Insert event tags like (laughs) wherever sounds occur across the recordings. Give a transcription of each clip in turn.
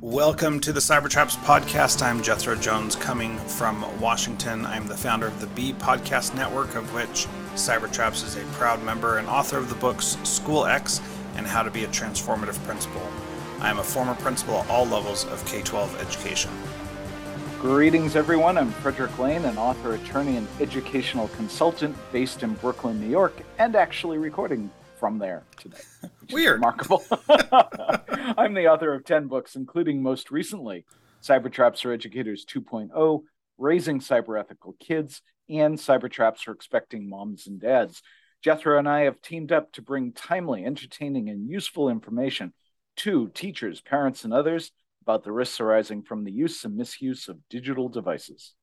Welcome to the Cybertraps podcast. I'm Jethro Jones coming from Washington. I'm the founder of the Be Podcast Network, of which Cybertraps is a proud member and author of the books School X and How to Be a Transformative Principal. I am a former principal at all levels of K 12 education. Greetings, everyone. I'm Frederick Lane, an author, attorney, and educational consultant based in Brooklyn, New York, and actually recording from there today. Weird. Remarkable. (laughs) (laughs) I'm the author of 10 books, including most recently Cybertraps for Educators 2.0, Raising Cyberethical Kids, and Cybertraps for Expecting Moms and Dads. Jethro and I have teamed up to bring timely, entertaining, and useful information to teachers, parents, and others about the risks arising from the use and misuse of digital devices.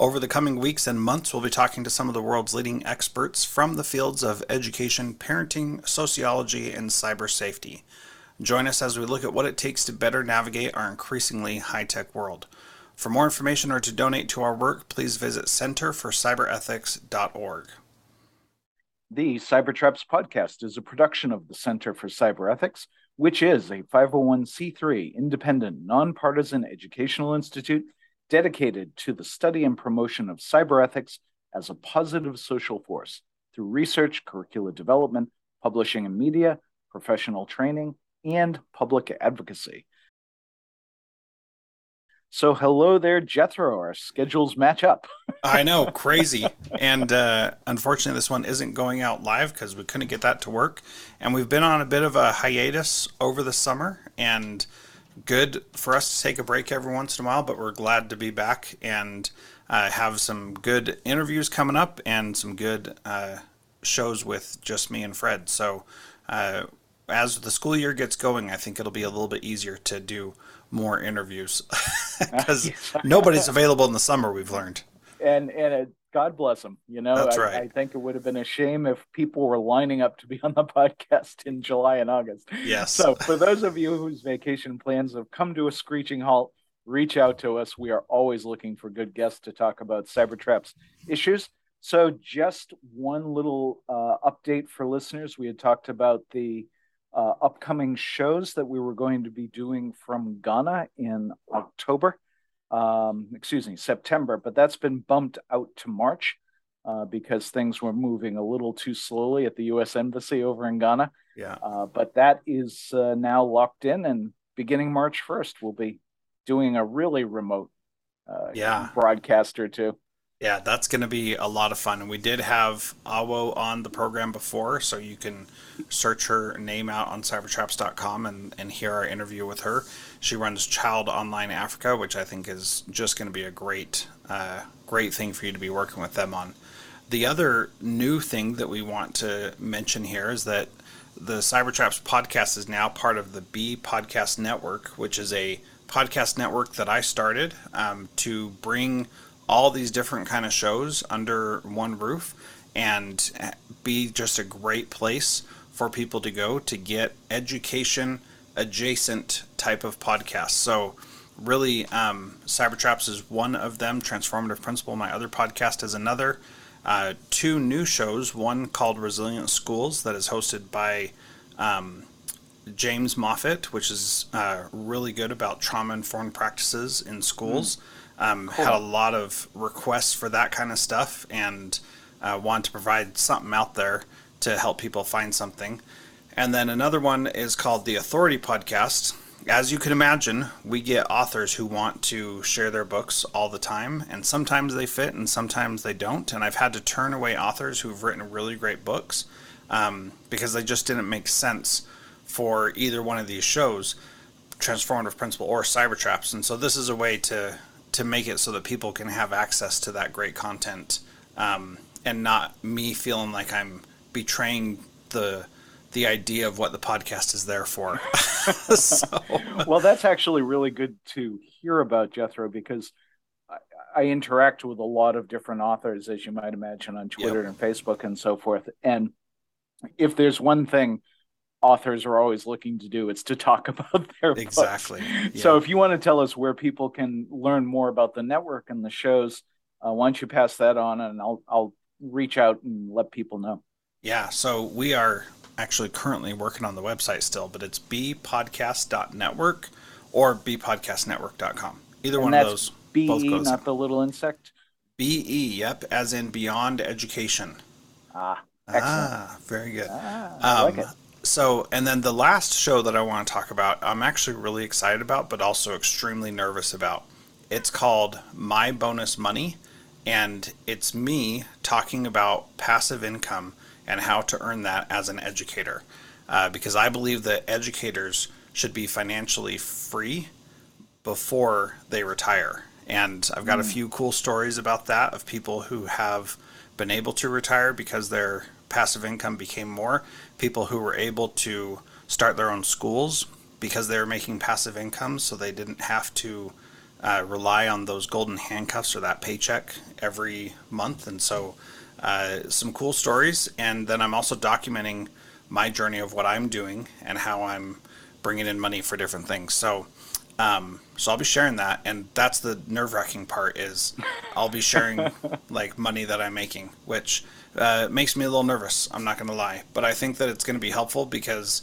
Over the coming weeks and months, we'll be talking to some of the world's leading experts from the fields of education, parenting, sociology, and cyber safety. Join us as we look at what it takes to better navigate our increasingly high tech world. For more information or to donate to our work, please visit centerforcyberethics.org. The Cybertraps podcast is a production of the Center for Cyber Ethics, which is a 501c3 independent, nonpartisan educational institute dedicated to the study and promotion of cyber ethics as a positive social force through research, curricula development, publishing and media, professional training, and public advocacy. So, hello there, Jethro. Our schedules match up. (laughs) I know, crazy. And uh, unfortunately, this one isn't going out live because we couldn't get that to work. And we've been on a bit of a hiatus over the summer. And good for us to take a break every once in a while, but we're glad to be back and uh, have some good interviews coming up and some good uh, shows with just me and Fred. So, uh, as the school year gets going, I think it'll be a little bit easier to do more interviews (laughs) because (laughs) nobody's available in the summer. We've learned, and and it, God bless them. You know, That's I, right. I think it would have been a shame if people were lining up to be (laughs) on the podcast in July and August. Yes. So, for those of you whose vacation plans have come to a screeching halt, reach out to us. We are always looking for good guests to talk about Cybertraps issues. So, just one little uh, update for listeners. We had talked about the uh, upcoming shows that we were going to be doing from Ghana in October um, excuse me, September, but that's been bumped out to March uh, because things were moving a little too slowly at the U.S. Embassy over in Ghana. Yeah. Uh, but that is uh, now locked in, and beginning March 1st, we'll be doing a really remote uh, yeah. broadcast or two. Yeah, that's going to be a lot of fun. And we did have Awo on the program before, so you can search her name out on cybertraps.com and, and hear our interview with her. She runs Child Online Africa, which I think is just going to be a great, uh, great thing for you to be working with them on. The other new thing that we want to mention here is that the Cybertraps podcast is now part of the Be Podcast Network, which is a podcast network that I started um, to bring all these different kind of shows under one roof and be just a great place for people to go to get education adjacent type of podcasts. So really um, Cybertraps is one of them, Transformative Principal My other podcast is another. Uh, two new shows, one called Resilient Schools that is hosted by um, James Moffat, which is uh, really good about trauma informed practices in schools. Mm. Um, cool. Had a lot of requests for that kind of stuff and uh, wanted to provide something out there to help people find something. And then another one is called the Authority Podcast. As you can imagine, we get authors who want to share their books all the time, and sometimes they fit and sometimes they don't. And I've had to turn away authors who've written really great books um, because they just didn't make sense for either one of these shows, Transformative Principal or Cybertraps. And so this is a way to to make it so that people can have access to that great content um, and not me feeling like I'm betraying the the idea of what the podcast is there for. (laughs) so. Well, that's actually really good to hear about Jethro because I, I, interact with a lot of different authors, as you might imagine, on Twitter yep. and Facebook and so forth. And if there's one thing authors are always looking to do. It's to talk (laughs) about their exactly. Yeah. So if you want to tell us where people can learn more about the network and the shows, uh, why don't you pass that on, and I'll I'll reach out and let people know. Yeah. So we are actually currently working on the website still, but it's bepodcast.network or bepodcastnetwork.com. Either And one of those. BE, both goes not in. the little insect. BE, yep, as in Beyond Education. Ah, excellent. Ah, very good. Ah, I like it. So, and then the last show that I want to talk about, I'm actually really excited about, but also extremely nervous about. It's called My Bonus Money, and it's me talking about passive income and how to earn that as an educator. Uh, because I believe that educators should be financially free before they retire. And I've got a few cool stories about that of people who have been able to retire because their passive income became more, people who were able to start their own schools because they were making passive income so they didn't have to uh, rely on those golden handcuffs or that paycheck every month. And so, uh, some cool stories. And then I'm also documenting my journey of what I'm doing and how I'm bringing in money for different things. So, um, so I'll be sharing that, and that's the nerve wracking part. Is I'll be sharing (laughs) like money that I'm making, which uh, makes me a little nervous. I'm not going to lie, but I think that it's going to be helpful because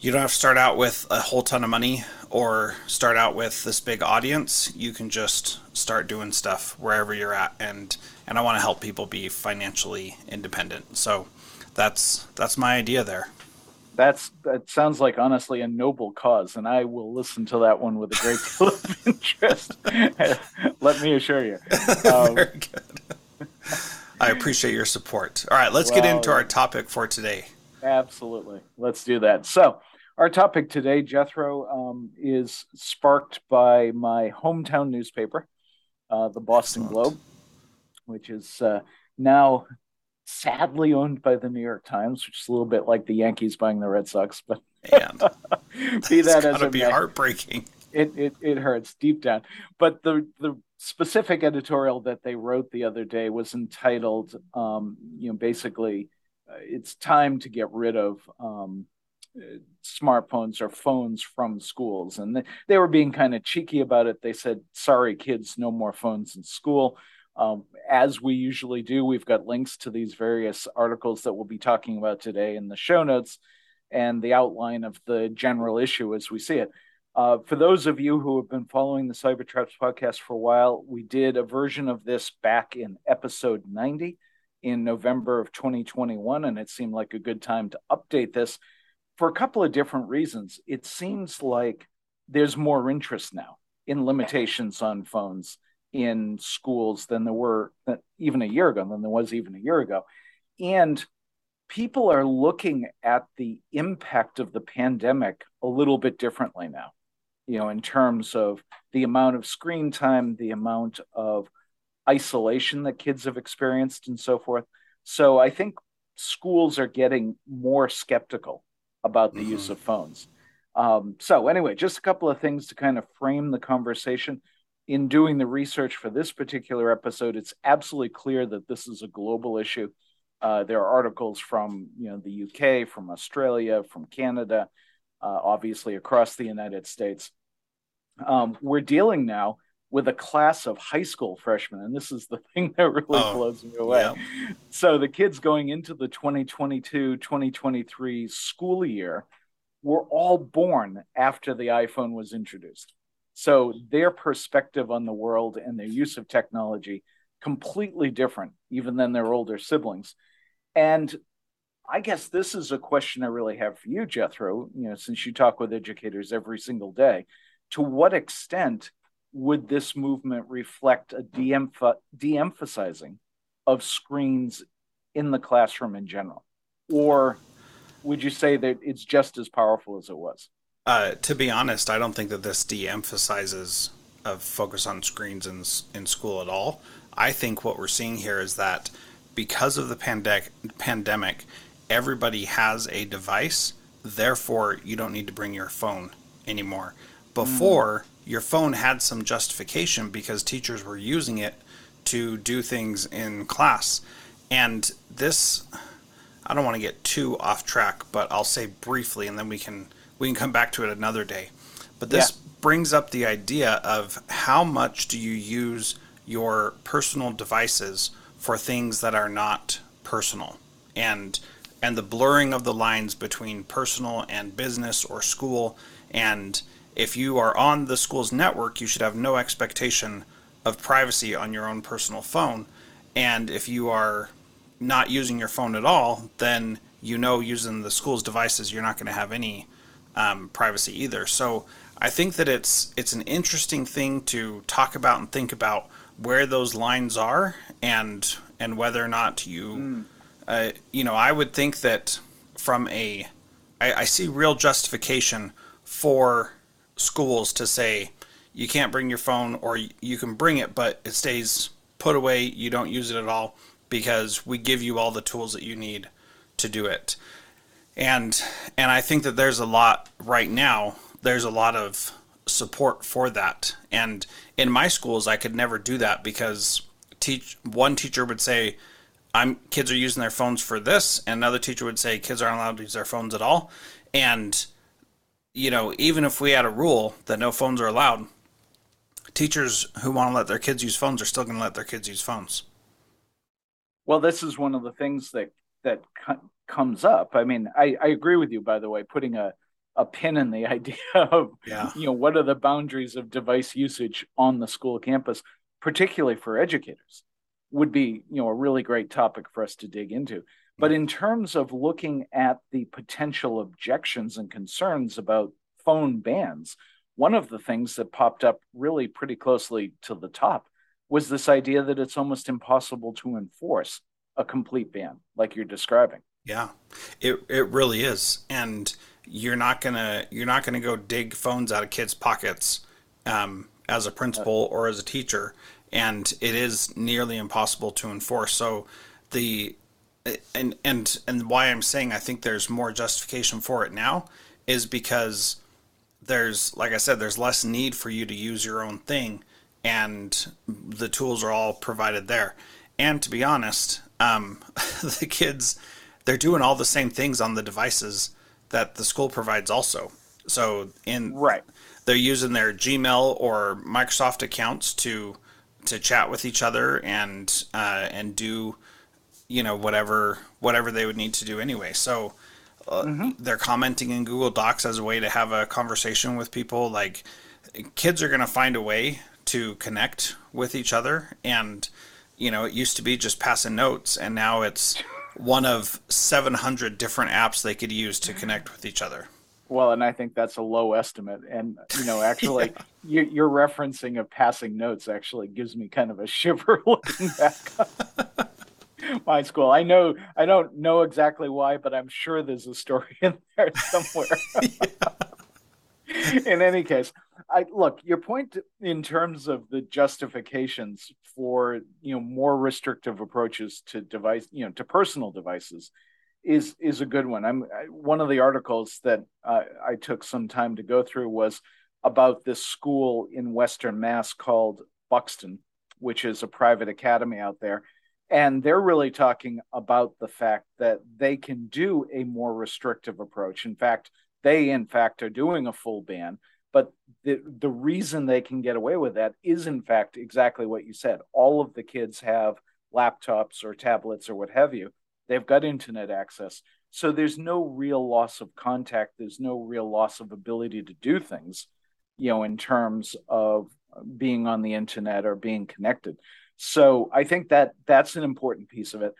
you don't have to start out with a whole ton of money or start out with this big audience. You can just start doing stuff wherever you're at, and and I want to help people be financially independent. So that's that's my idea there. That's that sounds like honestly a noble cause, and I will listen to that one with a great deal of (laughs) interest. (laughs) Let me assure you. (laughs) Um, Very good. I appreciate your support. All right, let's get into our topic for today. Absolutely. Let's do that. So, our topic today, Jethro, um, is sparked by my hometown newspaper, uh, the Boston Excellent. Globe, which is uh, now sadly owned by the New York Times, which is a little bit like the Yankees buying the Red Sox. But (laughs) be that as it be may, heartbreaking. it, it it hurts deep down. But the the specific editorial that they wrote the other day was entitled, um, you know, basically, uh, it's time to get rid of um, smartphones or phones from schools, and they, they were being kind of cheeky about it. They said, "Sorry, kids, no more phones in school." Um, as we usually do, we've got links to these various articles that we'll be talking about today in the show notes and the outline of the general issue as we see it. Uh, for those of you who have been following the Cybertraps podcast for a while, we did a version of this back in episode 90 in November of 2021, and it seemed like a good time to update this for a couple of different reasons. It seems like there's more interest now in limitations on phones in schools than there were even a year ago, than there was even a year ago. And people are looking at the impact of the pandemic a little bit differently now you know in terms of the amount of screen time the amount of isolation that kids have experienced and so forth so i think schools are getting more skeptical about the use Mhm. of phones um, so anyway just a couple of things to kind of frame the conversation in doing the research for this particular episode it's absolutely clear that this is a global issue uh, there are articles from you know the UK, from Australia, from Canada, uh, obviously across the United States. Um, we're dealing now with a class of high school freshmen, and this is the (laughs) thing that really Oh, blows me away. yeah. So the kids going into the 2022-2023 school year were all born after the iPhone was introduced. So their perspective on the world and their use of technology completely different even than their older siblings. And I guess this is a question I really have for you, Jethro, you know, since you talk with educators every single day. To what extent would this movement reflect a de-emph- de-emphasizing of screens in the classroom in general? Or would you say that it's just as powerful as it was? Uh, to be honest, I don't think that this de-emphasizes a focus on screens in in school at all. I think what we're seeing here is that because of the pandemic, pandemic, everybody has a device. Therefore, you don't need to bring your phone anymore. Before, your phone had some justification because teachers were using it to do things in class, and this I don't want to get too off track, but I'll say briefly, and then we can we can come back to it another day. But this brings up the idea of how much do you use your personal devices for things that are not personal, and and the blurring of the lines between personal and business or school, and if you are on the school's network, you should have no expectation of privacy on your own personal phone. And if you are not using your phone at all, then you know using the school's devices, you're not going to have any um, privacy either. So I think that it's it's an interesting thing to talk about and think about where those lines are and and whether or not you mm. uh, you know I would think that from a I, I see real justification for schools to say you can't bring your phone or you can bring it but it stays put away you don't use it at all because we give you all the tools that you need to do it and and I think that there's a lot right now there's a lot of support for that. And in my schools I could never do that because teach one teacher would say I'm kids are using their phones for this and another teacher would say kids aren't allowed to use their phones at all. And you know even if we had a rule that no phones are allowed teachers who want to let their kids use phones are still going to let their kids use phones. Well this is one of the things that that comes up i mean i i agree with you by the way putting a a pin in the (laughs) idea of yeah. you know what are the boundaries of device usage on the school campus particularly for educators would be you know a really great topic for us to dig into but in terms of looking at the potential objections and concerns about phone bans one of the things that popped up really pretty closely to the top was this idea that it's almost impossible to enforce a complete ban like you're describing yeah it it really is and you're not gonna you're not gonna go dig phones out of kids' pockets um, as a principal or as a teacher, and it is nearly impossible to enforce. So the and and and why I'm saying I think there's more justification for it now is because there's like I said there's less need for you to use your own thing and the tools are all provided there. And to be honest, um, (laughs) the kids they're doing all the same things on the devices that the school provides also. So in right, they're using their Gmail or Microsoft accounts to to chat with each other and uh, and do you know whatever whatever they would need to do anyway. So uh, mm-hmm. they're commenting in Google Docs as a way to have a conversation with people. Like kids are going to find a way to connect with each other and you know it used to be just passing notes and now it's one of 700 different apps they could use to connect with each other. Well, and I think that's a low estimate. And, you know, actually, yeah. you, are referencing of passing notes actually gives me kind of a (laughs) shiver looking back (laughs) my school. I know, I don't know exactly why, but I'm sure there's a story (laughs) in there somewhere. (laughs) in any case, I look your point in terms of the justifications for you know more restrictive approaches to device you know to personal devices is is a good one. I'm I, one of the articles that uh, I took some time to go through was about this school in Western Mass called Buxton, which is a private academy out there. And they're really talking about the fact that they can do a more restrictive approach. In fact, they in fact are doing a full ban but the the reason they can get away with that is in fact exactly what you said. All of the kids have laptops or tablets or what have you. They've got internet access. So there's no real loss of contact. There's no real loss of ability to do things you know in terms of being on the internet or being connected. So i think that that's an important piece of it.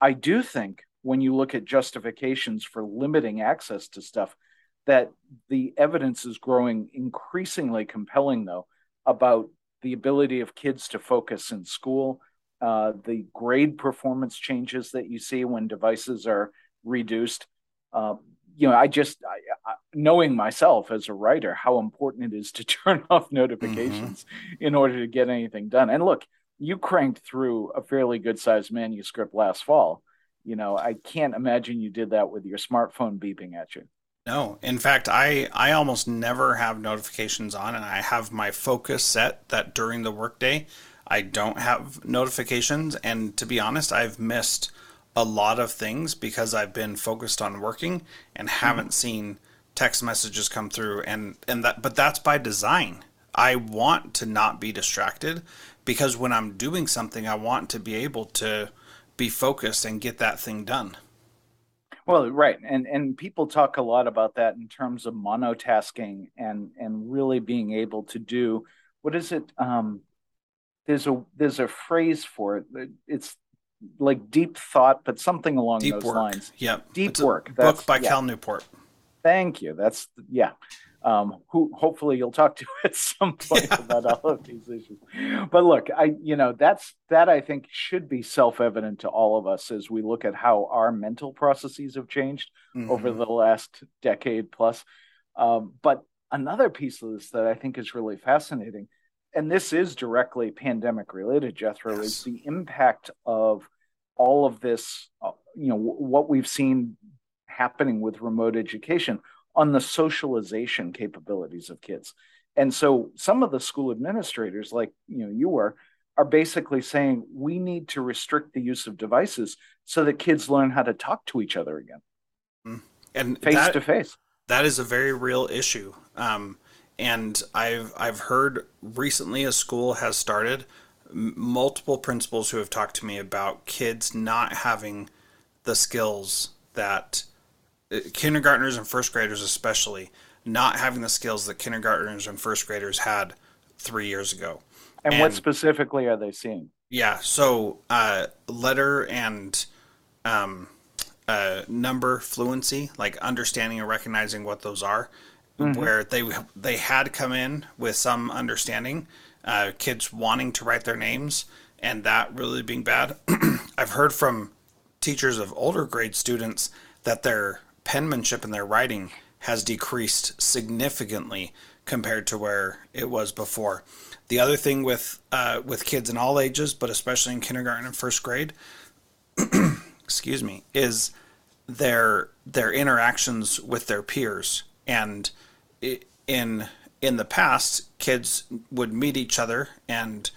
I do think when you look at justifications for limiting access to stuff that the evidence is growing increasingly compelling, though, about the ability of kids to focus in school, uh, the grade performance changes that you see when devices are reduced. Uh, you know, I just I, I, knowing myself as a writer how important it is to (laughs) turn off notifications mm-hmm. in order to get anything done. And look, you cranked through a fairly good sized manuscript last fall. You know, I can't imagine you did that with your smartphone beeping at you. No, in fact, I I almost never have notifications on, and I have my focus set that during the workday I don't have notifications. And to be honest, I've missed a lot of things because I've been focused on working and haven't mm. seen text messages come through. And and that, but that's by design. I want to not be distracted because when I'm doing something, I want to be able to be focused and get that thing done. Well, right, and and people talk a lot about that in terms of monotasking and and really being able to do what is it? Um, there's a there's a phrase for it. It's like deep thought, but something along deep those work. lines. Yep. Deep It's work. Book by yeah. Cal Newport. Thank you. That's yeah. Um, who hopefully you'll talk to (laughs) at some point Yeah. about all of these issues. But look, I you know that's that I think should be self-evident to all of us as we look at how our mental processes have changed over Mhm. the last decade plus. Um, but another piece of this that I think is really fascinating, and this is directly pandemic related, Jethro, Yes. is the impact of all of this, uh, you know, w- what we've seen happening with remote education on the socialization capabilities of kids. And so some of the school administrators, like you know, you were, are basically saying we need to restrict the use of devices so that kids learn how to talk to each other again, and face that, to face. that is a very real issue. Um, and I've I've heard recently a school has started multiple principals who have talked to me about kids not having the skills that kindergartners and first graders especially not having the skills that kindergartners and first graders had three years ago. And, what specifically are they seeing? Yeah, so uh, letter and um, uh, number fluency, like understanding and recognizing what those are, where they they had come in with some understanding, uh, kids wanting to write their names, and that really being bad. (clears throat) I've heard from teachers of older grade students that their penmanship and their writing has decreased significantly compared to where it was before. The other thing with uh, with kids in all ages, but especially in kindergarten and first grade, (clears throat) excuse me, is their their interactions with their peers. And in in the past, kids would meet each other and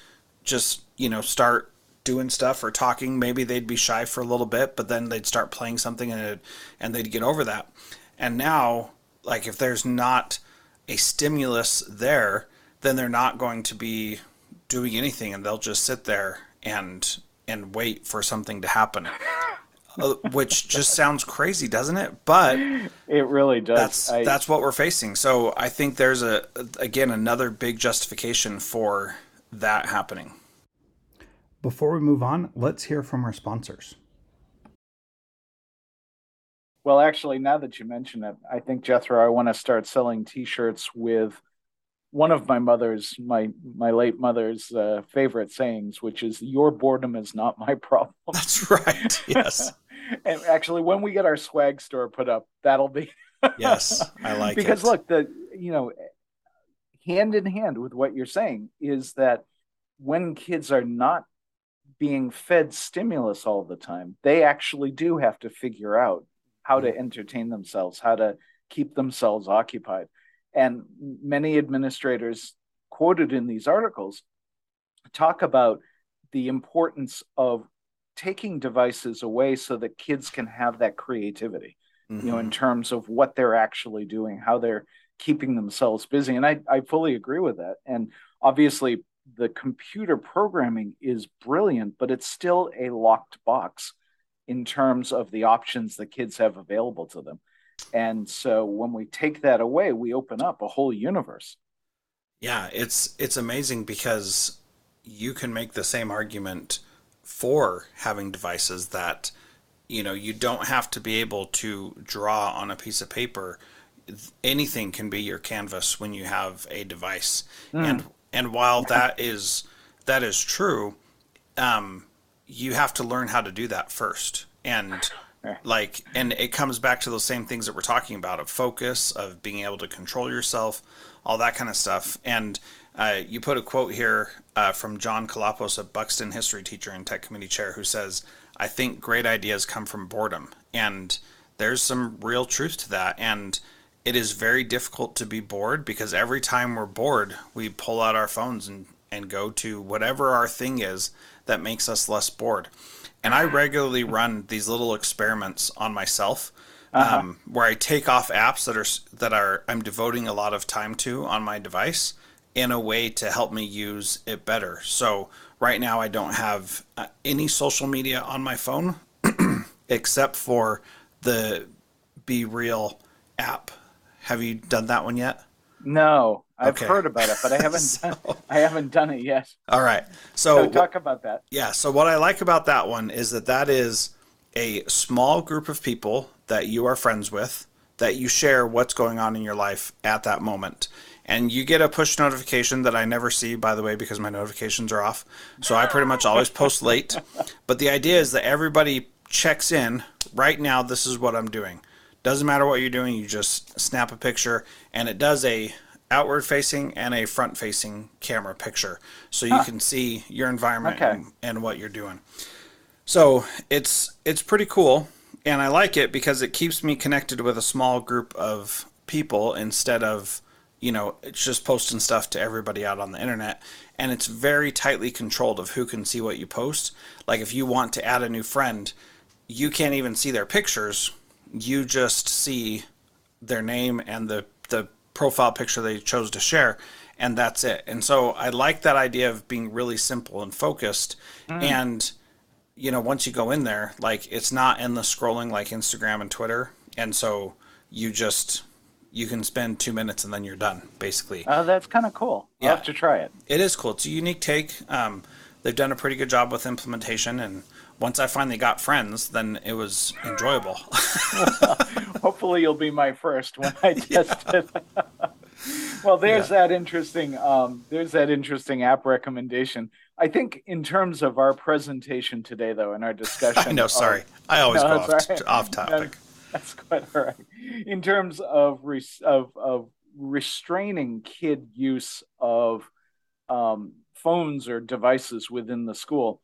just you know start doing stuff or talking. Maybe they'd be shy for a little bit, but then they'd start playing something and it, and they'd get over that. And now, like if there's not a stimulus there, then they're not going to be doing anything, and they'll just sit there and and wait for something to happen. Uh, which just sounds crazy, doesn't it? But It really does. that's I- that's what we're facing. So I think there's a again another big justification for that happening. Before we move on, let's hear from our sponsors. Well, actually, now that you mention it, I think Jethro, I want to start selling T-shirts with one of my mother's, my my late mother's uh, favorite sayings, which is "Your boredom is not my problem." (laughs) That's right. Yes. (laughs) and actually, when we get our swag store put up, that'll be (laughs) Yes, I like because it. look, the you know, hand in hand with what you're saying is that when kids are not being fed stimulus all the time, they actually do have to figure out how to entertain themselves, how to keep themselves occupied. And many administrators quoted in these articles talk about the importance of taking devices away so that kids can have that creativity you know, in Mhm. terms of what they're actually doing, how they're keeping themselves busy. And I, I fully agree with that. And obviously, the computer programming is brilliant, but it's still a locked box in terms of the options that kids have available to them. And so when we take that away, we open up a whole universe. Yeah, it's it's amazing because you can make the same argument for having devices that you know you don't have to be able to draw on a piece of paper. Anything can be your canvas when you have a device, hmm. and and while that is that is true, um, you have to learn how to do that first, and like and it comes back to those same things that we're talking about of focus of being able to control yourself all that kind of stuff. And uh, you put a quote here uh, from john kalapos a buxton history teacher and tech committee chair who says i think great ideas come from boredom. And there's some real truth to that. And it is very difficult to be bored because every time we're bored we pull out our phones and, and go to whatever our thing is that makes us less bored and I regularly run these little experiments on myself, um, where I take off apps that are that are I'm devoting a lot of time to on my device in a way to help me use it better. So right now I don't have uh, any social media on my phone (clears throat) except for the BeReal app. Have you done that one yet? No, I've Okay. heard about it, but I (laughs) haven't So- done, I haven't done it yet. All right. So So, talk about that. yeah, so what I like about that one is that that is a small group of people that you are friends with that you share what's going on in your life at that moment. And you get a push notification that I never see, by the way, because my notifications are off. So I pretty much always post late. (laughs) But the idea is that everybody checks in right now, this is what I'm doing. Doesn't matter what you're doing, you just snap a picture and it does a outward facing and a front facing camera picture. So you can see your environment Okay. and, and what you're doing. So it's it's pretty cool, and I like it because it keeps me connected with a small group of people instead of you know it's just posting stuff to everybody out on the internet. And it's very tightly controlled of who can see what you post. Like if you want to add a new friend, you can't even see their pictures. You just see their name and the the profile picture they chose to share and that's it. And so i like that idea of being really simple and focused. And you know once you go in there like it's not endless scrolling like instagram and twitter. And so you just you can spend two minutes and then you're done basically. Oh, that's kind of cool. I'll Yeah. have to try it. it is cool. It's a unique take. Um, they've done a pretty good job with implementation and once i finally got friends then it was enjoyable (laughs) Hopefully, you'll be my first when I (laughs) test it. (laughs) well, there's that interesting. Um, there's that interesting app recommendation. I think in terms of our presentation today, though, in our discussion. no, sorry i always No, go off, right. off topic That's quite all right. In terms of res- of of restraining kid use of um, phones or devices within the school,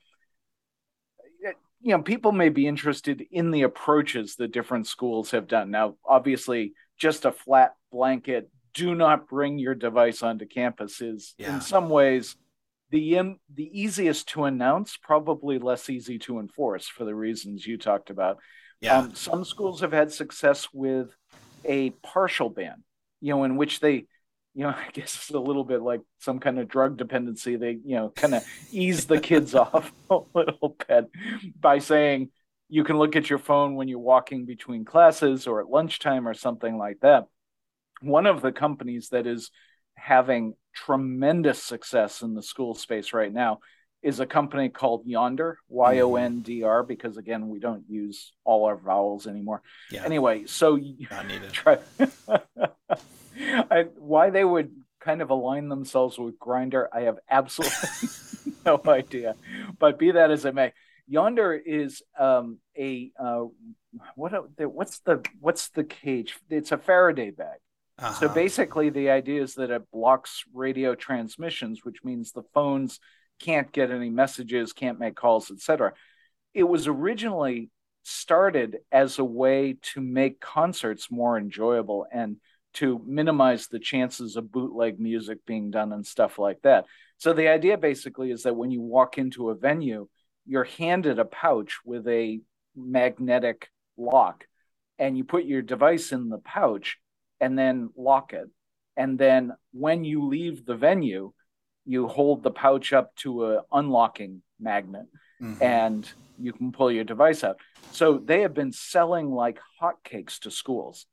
you know, people may be interested in the approaches that different schools have done. Now, obviously, just a flat blanket, do not bring your device onto campus is Yeah. in some ways the in, the easiest to announce, probably less easy to enforce for the reasons you talked about. yeah Um, some schools have had success with a partial ban, you know, in which they, you know, (laughs) I guess it's a little bit like some kind of drug dependency. They, you know, kind of ease the kids (laughs) off a little bit by saying you can look at your phone when you're walking between classes or at lunchtime or something like that. One of the companies that is having tremendous success in the school space right now is a company called Yondr, Y O N D R, because again, we don't use all our vowels anymore. yeah Anyway, so not needed (laughs) try I, why they would kind of align themselves with Grindr, I have absolutely (laughs) no idea. But be that as it may, Yondr is um, a uh, what? a- What's the what's the cage? It's a Faraday bag. So Uh-huh. basically, the idea is that it blocks radio transmissions, which means the phones can't get any messages, can't make calls, etc. It was originally started as a way to make concerts more enjoyable and to minimize the chances of bootleg music being done and stuff like that. So the idea basically is that when you walk into a venue, you're handed a pouch with a magnetic lock and you put your device in the pouch and then lock it. And then when you leave the venue, you hold the pouch up to a unlocking magnet Mhm. and you can pull your device out. So they have been selling like hotcakes to schools.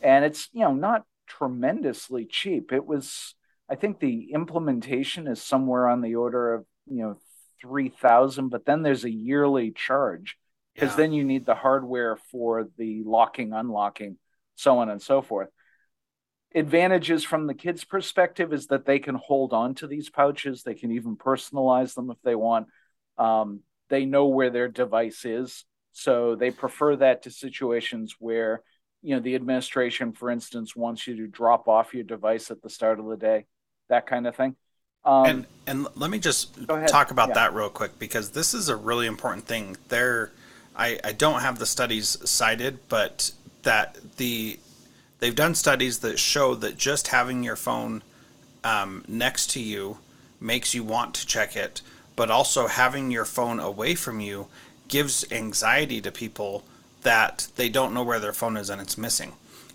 And it's, you know, not tremendously cheap. It was I think the implementation is somewhere on the order of, you know, 3000, but then there's a yearly charge because Yeah. then you need the hardware for the locking, unlocking, so on and so forth. Advantages from the kids' perspective is that they can hold on to these pouches. They can even personalize them if they want. Um, they know where their device is. So they prefer that to situations where, you know, the administration, for instance, wants you to drop off your device at the start of the day, that kind of thing. Um, and and let me just talk about Yeah. that real quick because this is a really important thing. There, I I don't have the studies cited, but that the they've done studies that show that just having your phone um, next to you makes you want to check it, but also having your phone away from you gives anxiety to people that they don't know where their phone is and it's missing.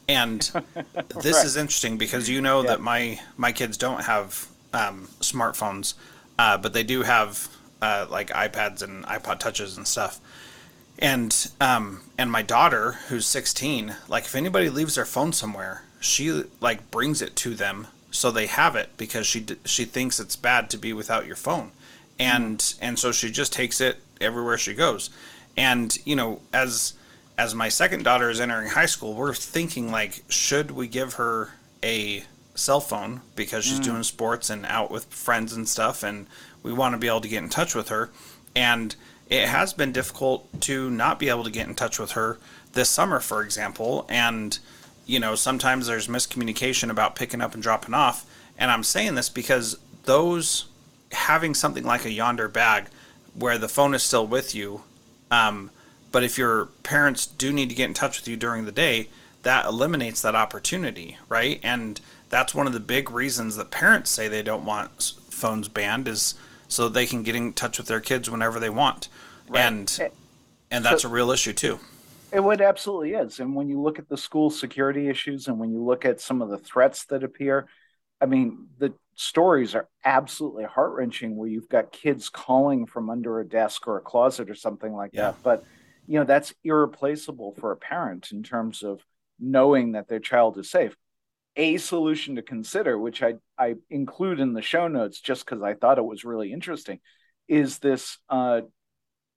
And (laughs) this Right. is interesting because you know Yeah. that my my kids don't have um, smartphones, uh, but they do have uh, like iPads and iPod touches and stuff. and um and my daughter who's 16 like if anybody leaves their phone somewhere she like brings it to them so they have it because she she thinks it's bad to be without your phone and mm. and so she just takes it everywhere she goes and you know as as my second daughter is entering high school we're thinking like should we give her a cell phone because she's mm. doing sports and out with friends and stuff and we want to be able to get in touch with her and it has been difficult to not be able to get in touch with her this summer, for example. And, you know, sometimes there's miscommunication about picking up and dropping off. And I'm saying this because those having something like a Yondr bag where the phone is still with you, um, but if your parents do need to get in touch with you during the day, that eliminates that opportunity, right? And that's one of the big reasons that parents say they don't want phones banned is so they can get in touch with their kids whenever they want. Right. And eh, and that's so, a real issue too. It would absolutely is. And when you look at the school security issues and when you look at some of the threats that appear, I mean, the stories are absolutely heart wrenching where you've got kids calling from under a desk or a closet or something like yeah. that. But you know, that's irreplaceable for a parent in terms of knowing that their child is safe a solution to consider, which I, I include in the show notes just because I thought it was really interesting, is this uh,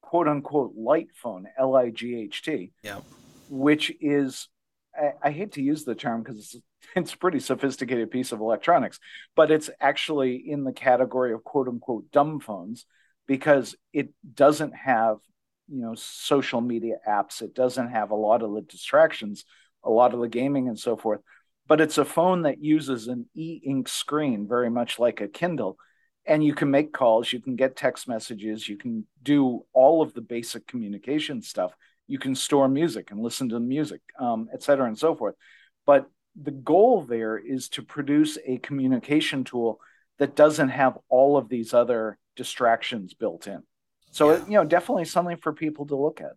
quote unquote light phone, L I G H T, yeah. which is, I, I hate to use the term because it's, it's a pretty sophisticated piece of electronics, but it's actually in the category of quote unquote dumb phones because it doesn't have you know social media apps. It doesn't have a lot of the distractions a lot of the gaming and so forth but it's a phone that uses an e-ink screen very much like a kindle. And you can make calls you can get text messages you can do all of the basic communication stuff. You can store music and listen to music um, et cetera and so forth. But the goal there is to produce a communication tool that doesn't have all of these other distractions built in so yeah. you know definitely something for people to look at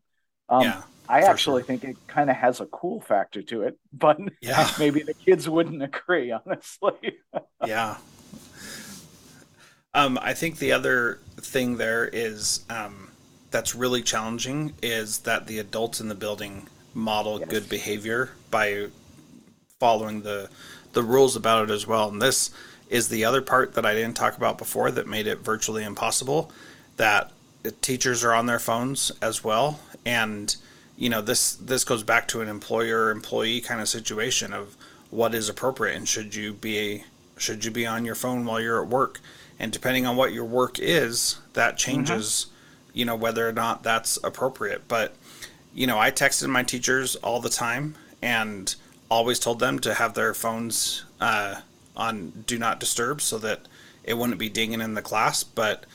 um, yeah, I actually sure. think it kind of has a cool factor to it, (laughs) but yeah. (laughs) maybe the kids wouldn't (laughs) agree, honestly. yeah. Um, I think the other thing there is um, that's really challenging is that the adults in the building model yes. good behavior by following the the rules about it as well. And this is the other part that I didn't talk about before that made it virtually impossible. That teachers are on their phones as well. And you know this this goes back to an employer employee kind of situation of what is appropriate and should you be should you be on your phone while you're at work? And depending on what your work is that changes mm-hmm. you know whether or not that's appropriate. But you know i texted my teachers all the time and always told them to have their phones uh, on do not disturb so that it wouldn't be dinging in the class. But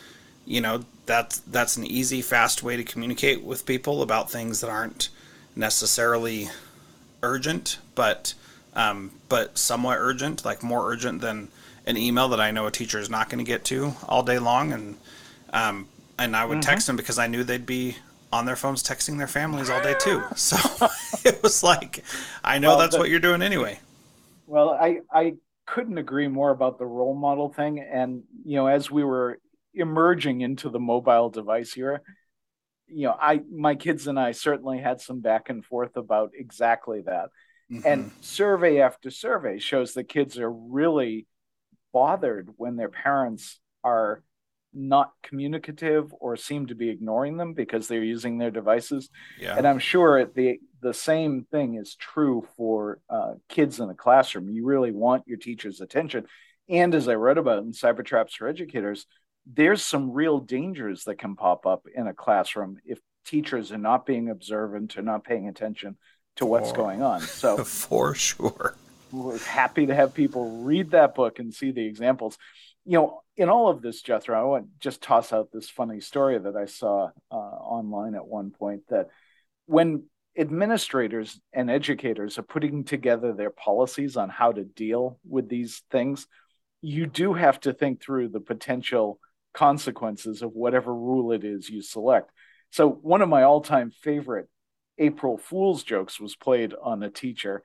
you know that's that's an easy fast way to communicate with people about things that aren't necessarily urgent but um, but somewhat urgent like more urgent than an email that i know a teacher is not going to get to all day long. And um, and i would mm-hmm. text them because i knew they'd be on their phones texting their families all day too. (laughs) So (laughs) it was like i know well, that's the, what you're doing anyway. Well i i couldn't agree more about the role model thing. And you know as we were emerging into the mobile device era you know i my kids and i certainly had some back and forth about exactly that mm-hmm. and survey after survey shows that kids are really bothered when their parents are not communicative or seem to be ignoring them because they're using their devices yeah. and i'm sure the the same thing is true for uh, kids in the classroom you really want your teacher's attention and as i wrote about in Cybertraps for Educators there's some real dangers that can pop up in a classroom if teachers are not being observant or not paying attention to what's for, going on. So (laughs) for sure. We're happy to have people read that book and see the examples. You know, in all of this, Jethro, I want to just toss out this funny story that I saw uh, online at one point that when administrators and educators are putting together their policies on how to deal with these things, you do have to think through the potential consequences of whatever rule it is you select. So, one of my all time favorite April Fool's jokes was played on a teacher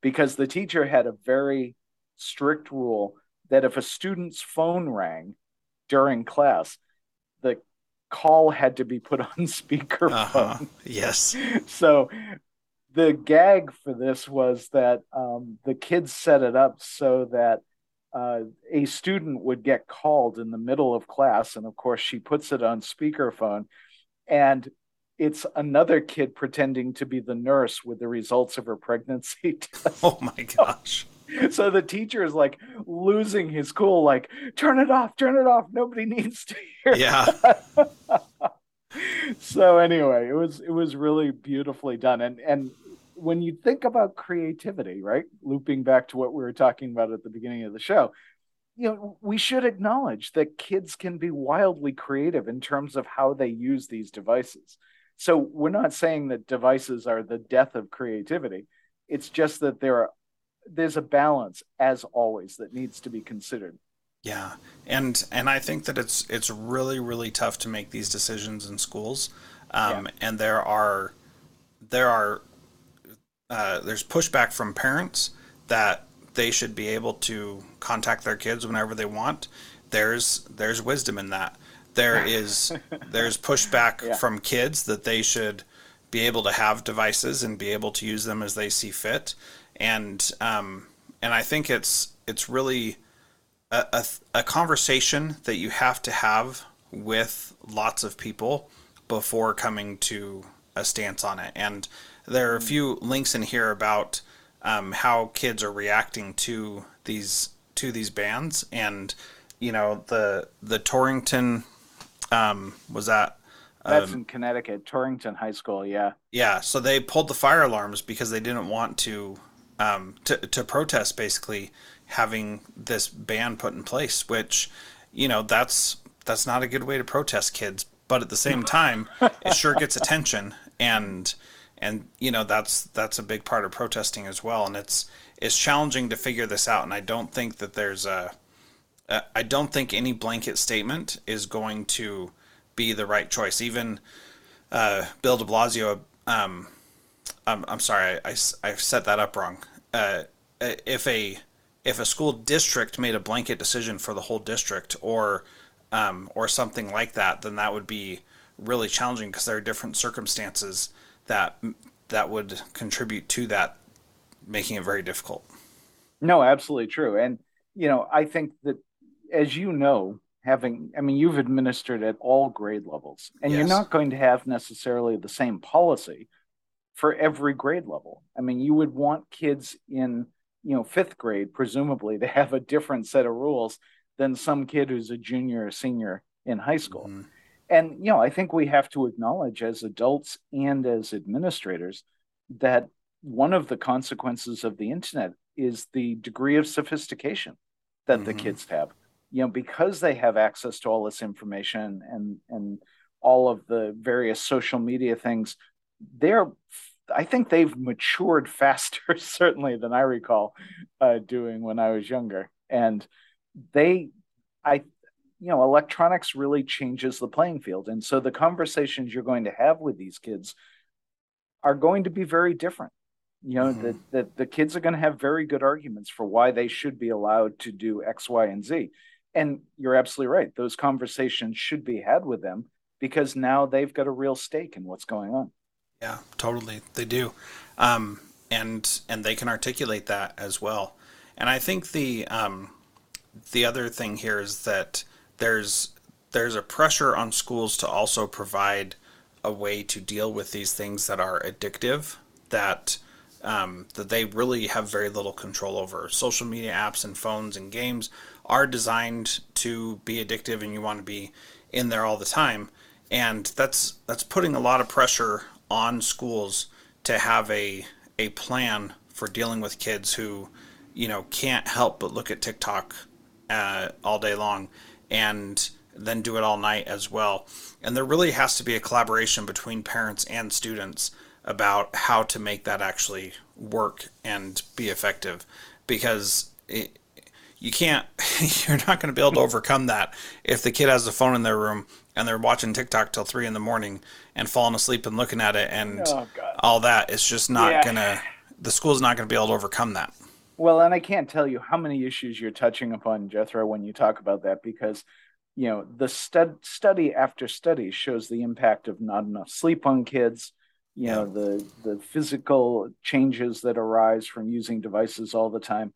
because the teacher had a very strict rule that if a student's phone rang during class, the call had to be put (laughs) on speakerphone. Uh-huh. Yes. (laughs) so the gag for this was that um, the kids set it up so that uh, a student would get called in the middle of class, and of course, she puts it on speakerphone, and it's another kid pretending to be the nurse with the results of her pregnancy. (laughs) Test. Oh my gosh. So the teacher is like losing his cool, like, turn it off, turn it off. Nobody needs to hear. Yeah. (laughs) so anyway, it was it was really beautifully done. And and when you think about creativity, right? Looping back to what we were talking about at the beginning of the show, you know, we should acknowledge that kids can be wildly creative in terms of how they use these devices. So we're not saying that devices are the death of creativity. It's just that there are there's a balance as always that needs to be considered. Yeah. And and I think that it's it's really really tough to make these decisions in schools. Um, yeah. and there are there are uh, there's pushback from parents that they should be able to contact their kids whenever they want. There's there's wisdom in that. There is (laughs) there's pushback yeah. from kids that they should be able to have devices and be able to use them as they see fit. And um, and I think it's it's really a, a, a conversation that you have to have with lots of people before coming to a stance on it. And there are a few links in here about um, how kids are reacting to these to these bands, and you know the the Torrington um, was that. That's um, in Connecticut, Torrington High School. Yeah. Yeah. So they pulled the fire alarms because they didn't want to um, to to protest basically having this ban put in place, which you know that's that's not a good way to protest kids. But at the same (laughs) time, it sure gets attention and and you know that's that's a big part of protesting as well. And it's it's challenging to figure this out. And i don't think that there's a i don't think any blanket statement is going to be the right choice. Even uh, bill de blasio um, I'm, I'm sorry I, I, set that up wrong. Uh, if a if a school district made a blanket decision for the whole district or um, or something like that then that would be really challenging because there are different circumstances that that would contribute to that making it very difficult. No, absolutely true. And you know, I think that as you know, having I mean, you've administered at all grade levels, and yes. you're not going to have necessarily the same policy for every grade level. I mean, you would want kids in, you know, fifth grade, presumably, to have a different set of rules than some kid who's a junior or senior in high school. Mm-hmm and you know i think we have to acknowledge as adults and as administrators that one of the consequences of the internet is the degree of sophistication that mm-hmm. the kids have you know because they have access to all this information and and all of the various social media things they're i think they've matured (laughs) faster certainly than i recall uh, doing when i was younger and they i you know electronics really changes the playing field. And so the conversations you're going to have with these kids are going to be very different. You know mm-hmm. that the, the kids are going to have very good arguments for why they should be allowed to do x y and z. And you're absolutely right. Those conversations should be had with them because now they've got a real stake in what's going on. Yeah totally. They do. Um, and and they can articulate that as well. And i think the um, the other thing here is that there's there's a pressure on schools to also provide a way to deal with these things that are addictive that um, that they really have very little control over. Social media apps and phones and games are designed to be addictive, and you want to be in there all the time. And that's that's putting a lot of pressure on schools to have a a plan for dealing with kids who, you know, can't help but look at TikTok uh, all day long and then do it all night as well. And there really has to be a collaboration between parents and students about how to make that actually work and be effective because it, you can't (laughs) you're not going to be able to overcome that if the kid has the phone in their room and they're watching TikTok till three in the morning and falling asleep and looking at it and oh, all that. It's just not yeah. gonna. The school's not going to be able to overcome that. Well, and I can't tell you how many issues you're touching upon, Jethro, when you talk about that, because you know the stud, study after study shows the impact of not enough sleep on kids you know the the physical changes that arise from using devices all the time.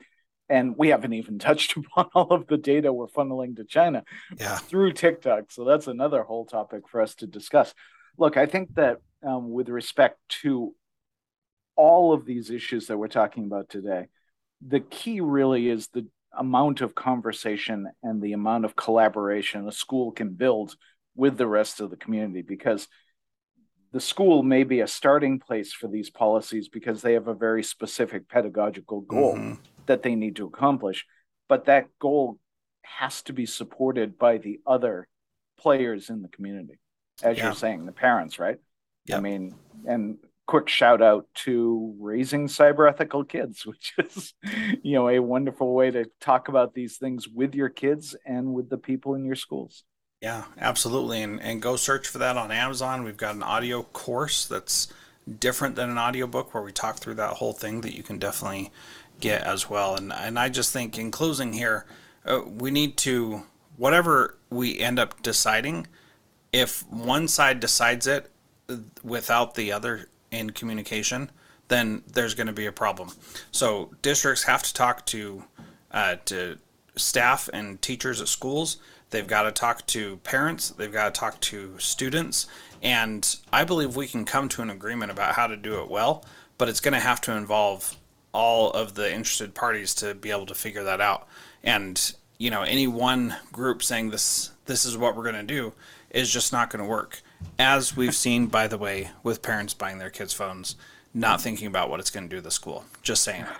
And we haven't even (laughs) touched upon all of the data we're funneling to china yeah. through tiktok. So that's another whole topic for us to discuss. Look i think that um, with respect to all of these issues that we're talking about today the key really is the amount of conversation and the amount of collaboration a school can build with the rest of the community because the school may be a starting place for these policies because they have a very specific pedagogical goal mm-hmm. that they need to accomplish but that goal has to be supported by the other players in the community as yeah. you're saying the parents right yep. i mean and quick shout out to raising cyber ethical kids (laughs) which is you know a wonderful way to talk about these things with your kids and with the people in your schools. Yeah absolutely. And and go search for that on amazon. We've got an audio course that's different than an audiobook where we talk through that whole thing that you can definitely get as well. And and i just think in closing here uh, we need to whatever we end up deciding if one side decides it uh, without the other in communication, then there's going to be a problem. So districts have to talk to uh, to staff and teachers at schools. They've got to talk to parents. They've got to talk to students. And I believe we can come to an agreement about how to do it well, but it's going to have to involve all of the interested parties to be able to figure that out. And you know, any one group saying this this is what we're going to do is just not going to work as we've seen, by the way, with parents buying their kids' phones, not thinking about what it's going to do to the school. Just saying. (laughs)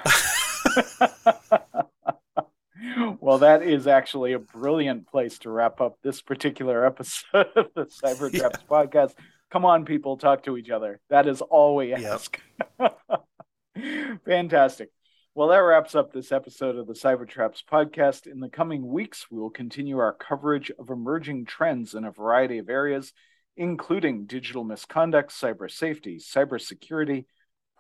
well, that is actually a brilliant place to wrap up this particular episode of the Cybertraps yeah. podcast. Come on, people, talk to each other. That is all we ask. Yep. (laughs) Fantastic. Well, that wraps up this episode of the Cybertraps podcast. In the coming weeks, we will continue our coverage of emerging trends in a variety of areas including digital misconduct, cyber safety, cybersecurity,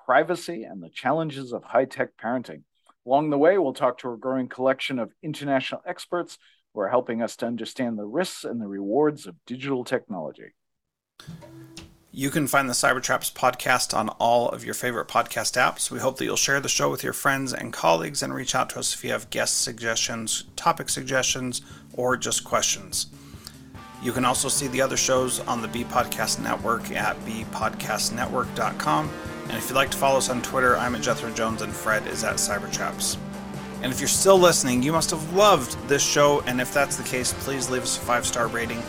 privacy, and the challenges of high tech parenting. Along the way, we'll talk to a growing collection of international experts who are helping us to understand the risks and the rewards of digital technology. You can find the Cybertraps podcast on all of your favorite podcast apps. We hope that you'll share the show with your friends and colleagues and reach out to us if you have guest suggestions, topic suggestions, or just questions. You can also see the other shows on the Be Podcast Network at bepodcastnetwork.com. And if you'd like to follow us on Twitter, I'm at Jethro Jones and Fred is at Cybertraps. And if you're still listening, you must have loved this show. And if that's the case, please leave us a five star rating.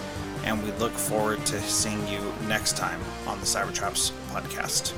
And we look forward to seeing you next time on the Cybertraps podcast.